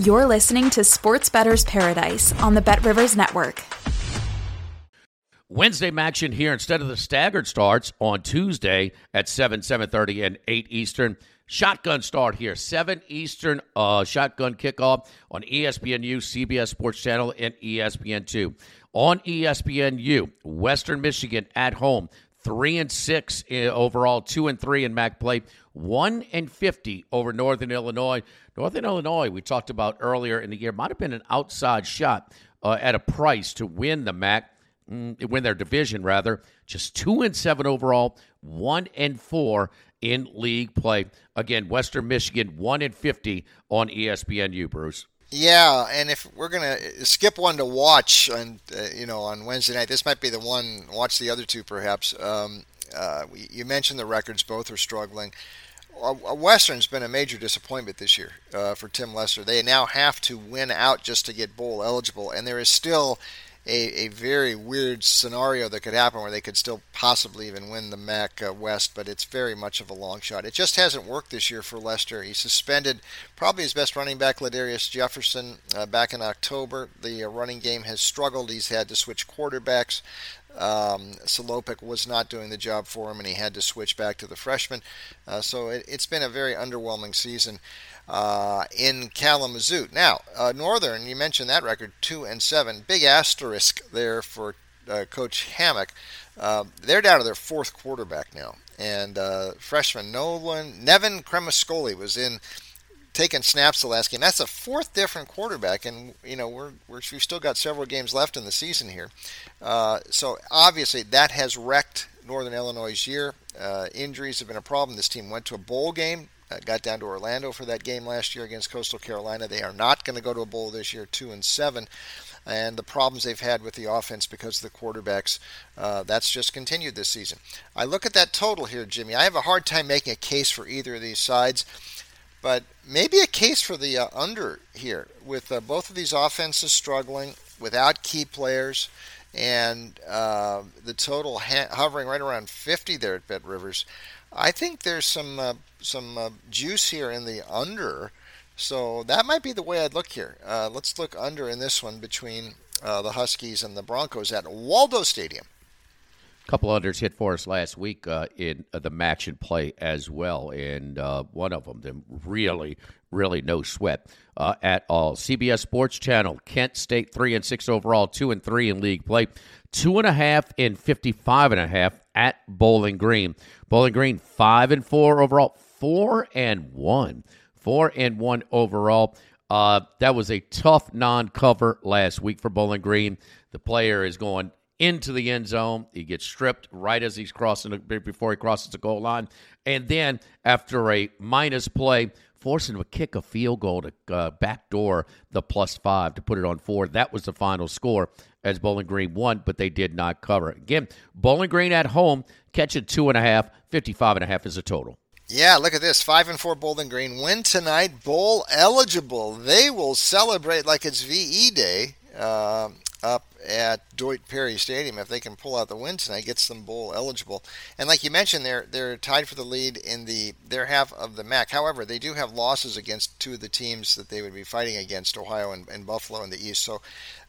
You're listening to Sports Bettor's Paradise on the Bet Rivers Network. Wednesday action here instead of the staggered starts on Tuesday at 7, 7.30, and 8 Eastern. Shotgun start here, 7 Eastern uh, shotgun kickoff on ESPNU, CBS Sports Channel, and ESPN2. On ESPNU, Western Michigan at home, 3 and 6 overall, 2 and 3 in MAC play, 1 and 50 over Northern Illinois. Northern Illinois, we talked about earlier in the year, might have been an outside shot uh, at a price to win the MAC, mm, win their division rather. Just two and seven overall, one and four in league play. Again, Western Michigan one and fifty on ESPNU. Bruce. Yeah, and if we're gonna skip one to watch, and uh, you know, on Wednesday night, this might be the one. Watch the other two, perhaps. Um, uh, you mentioned the records; both are struggling. Western's been a major disappointment this year uh, for Tim Lester. They now have to win out just to get bowl eligible, and there is still a, a very weird scenario that could happen where they could still possibly even win the MAC uh, West, but it's very much of a long shot. It just hasn't worked this year for Lester. He suspended probably his best running back, Ladarius Jefferson, uh, back in October. The uh, running game has struggled. He's had to switch quarterbacks. Um, Salopek was not doing the job for him, and he had to switch back to the freshman. Uh, so it, has been a very underwhelming season uh, in Kalamazoo. Now, uh, Northern, you mentioned that record, two and seven. Big asterisk there for uh, Coach Hammock. Uh, they're down to their fourth quarterback now, and uh, freshman Nolan Nevin Cremascoli was in taking snaps the last game. That's a fourth different quarterback, and you know we're, we're we've still got several games left in the season here. Uh, so obviously that has wrecked Northern Illinois' year. Uh, injuries have been a problem. This team went to a bowl game, uh, got down to Orlando for that game last year against Coastal Carolina. They are not going to go to a bowl this year, two and seven. And the problems they've had with the offense because of the quarterbacks, uh, that's just continued this season. I look at that total here, Jimmy. I have a hard time making a case for either of these sides but maybe a case for the uh, under here with uh, both of these offenses struggling without key players and uh, the total ha- hovering right around 50 there at Bet Rivers. I think there's some uh, some uh, juice here in the under, so that might be the way I'd look here. Uh, let's look under in this one between the Huskies and the Broncos at Waldo Stadium A couple unders hit for us last week uh, in uh, the match and play as well, and uh, one of them, them really, really no sweat uh, at all. CBS Sports Channel, Kent State three and six overall, two and three in league play, two and a half and fifty-five and a half at Bowling Green. Bowling Green five and four overall, four and one, four and one overall. Uh, that was a tough non-cover last week for Bowling Green. The player is going into the end zone. He gets stripped right as he's crossing before he crosses the goal line, and then after a minus play, forcing him to kick a field goal to uh, backdoor the plus five to put it on four. That was the final score as Bowling Green won, but they did not cover. Again, Bowling Green at home catching two and a half, 55 and a half is a total. Yeah, look at this. Five and four Bowling Green win tonight, bowl eligible. They will celebrate like it's VE Day. Uh, up at Doyt Perry Stadium. If they can pull out the win tonight, gets them bowl eligible. And like you mentioned, they're they're tied for the lead in the their half of the MAC. However, they do have losses against two of the teams that they would be fighting against, Ohio and, and Buffalo in the East. So.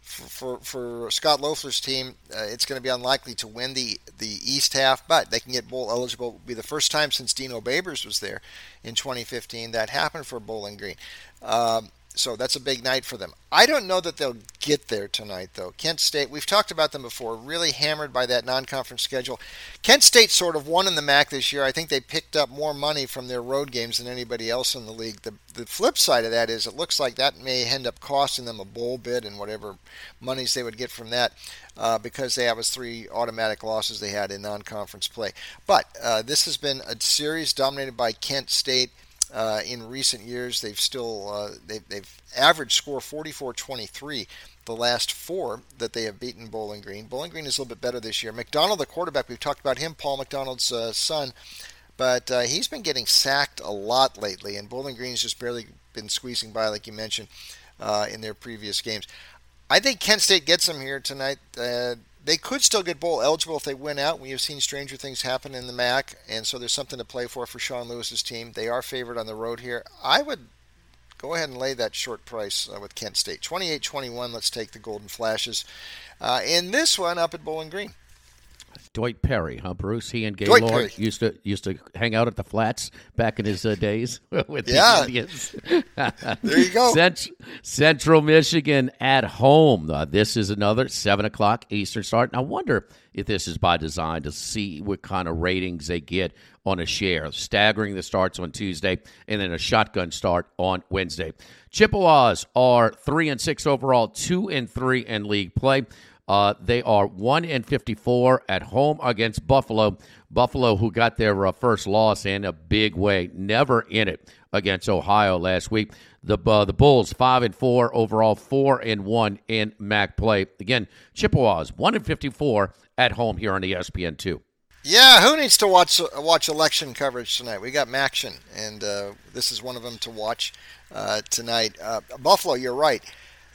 For, for, for Scot Loeffler's team, uh, it's going to be unlikely to win the, the East half, but they can get bowl eligible. It'll be the first time since Dino Babers was there in 2015 that happened for Bowling Green. Um, So that's a big night for them. I don't know that they'll get there tonight, though. Kent State, we've talked about them before, really hammered by that non conference schedule. Kent State sort of won in the MAC this year. I think they picked up more money from their road games than anybody else in the league. The, the flip side of that is it looks like that may end up costing them a bowl bid and whatever monies they would get from that uh, because they have us three automatic losses they had in non conference play. But uh, this has been a series dominated by Kent State. Uh, in recent years, they've still uh, they've, they've averaged score 44-23 the last four that they have beaten Bowling Green. Bowling Green is a little bit better this year. McDonald, the quarterback, we've talked about him, Paul McDonald's uh, son, but uh, he's been getting sacked a lot lately, and Bowling Green's just barely been squeezing by, like you mentioned, uh, in their previous games. I think Kent State gets them here tonight. They could still get bowl eligible if they win out. We have seen stranger things happen in the MAC, and so there's something to play for for Sean Lewis's team. They are favored on the road here. I would go ahead and lay that short price uh, with Kent State. 28-21, let's take the Golden Flashes. Uh, in this one, up at Bowling Green. Dwight Perry, huh, Bruce? He and Gaylord used to used to hang out at the flats back in his uh, days with yeah. the Indians. there you go. Cent- Central Michigan at home. Uh, this is another seven o'clock Eastern start. And I wonder if this is by design to see what kind of ratings they get on a share, staggering the starts on Tuesday and then a shotgun start on Wednesday. Chippewas are three and six overall, two and three in league play. Uh, they are 1 and 54 at home against Buffalo. Buffalo, who got their uh, first loss in a big way, never in it against Ohio last week. The uh, the Bulls 5 and 4 overall, 4 and 1 in MAC play. Again, Chippewas 1 and 54 at home here on ESPN 2. Yeah, who needs to watch watch election coverage tonight? We got Maction, and uh, this is one of them to watch uh, tonight. Uh, Buffalo, you're right.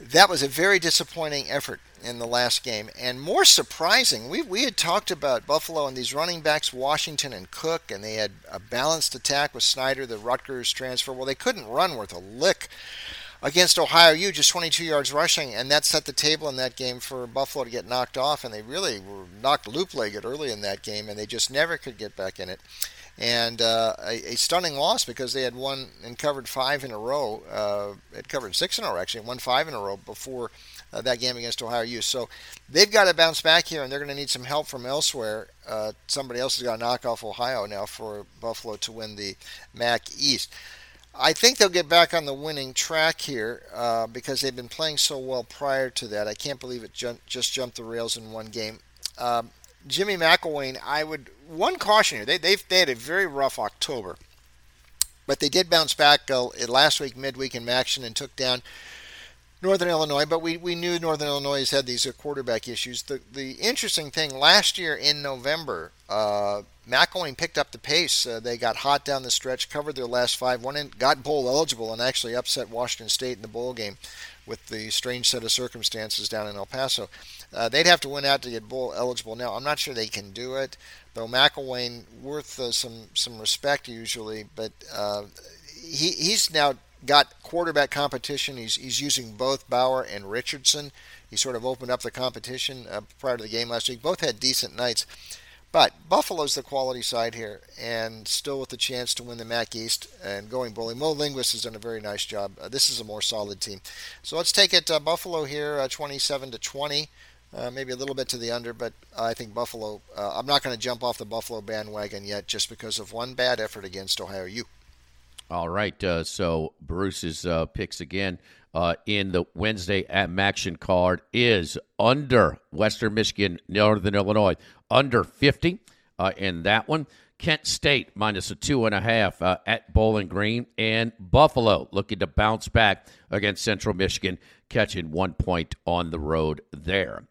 That was a very disappointing effort in the last game. And more surprising, we, we had talked about Buffalo and these running backs, Washington and Cook, and they had a balanced attack with Snyder, the Rutgers transfer. Well, they couldn't run worth a lick against Ohio U, just 22 yards rushing, and that set the table in that game for Buffalo to get knocked off. And they really were knocked loop-legged early in that game, and they just never could get back in it. And uh, a, a, stunning loss because they had won and covered five in a row. Uh, had covered six in a row actually, won five in a row before uh, that game against Ohio U. So they've got to bounce back here, and they're going to need some help from elsewhere. Uh, somebody else has got to knock off Ohio now for Buffalo to win the MAC East. I think they'll get back on the winning track here uh, because they've been playing so well prior to that. I can't believe it ju- just jumped the rails in one game. Um, Jimmy McElwain, I would one caution here. They they've they had a very rough October, but they did bounce back uh, last week midweek in action and took down Northern Illinois, but we, we knew Northern Illinois had these uh, quarterback issues. The the interesting thing last year in November, uh, McElwain picked up the pace. Uh, they got hot down the stretch, covered their last five, won in, got bowl eligible, and actually upset Washington State in the bowl game with the strange set of circumstances down in El Paso. Uh, they'd have to win out to get bowl eligible. Now I'm not sure they can do it, though McElwain worth uh, some some respect usually, but uh, he he's now got quarterback competition. He's, he's using both Bauer and Richardson. He sort of opened up the competition uh, prior to the game last week. Both had decent nights. But Buffalo's the quality side here, and still with the chance to win the MAC East and going bowling. Mo Linguist has done a very nice job. Uh, this is a more solid team. So let's take it uh, Buffalo here, uh, 27 to 20. Uh, maybe a little bit to the under, but I think Buffalo. Uh, I'm not going to jump off the Buffalo bandwagon yet, just because of one bad effort against Ohio U. All right. Uh, so Bruce's uh, picks again uh, in the Wednesday at Maction card is under Western Michigan, Northern Illinois, under 50 uh, in that one. Kent State minus a two and a half uh, at Bowling Green, and Buffalo looking to bounce back against Central Michigan, catching one point on the road there.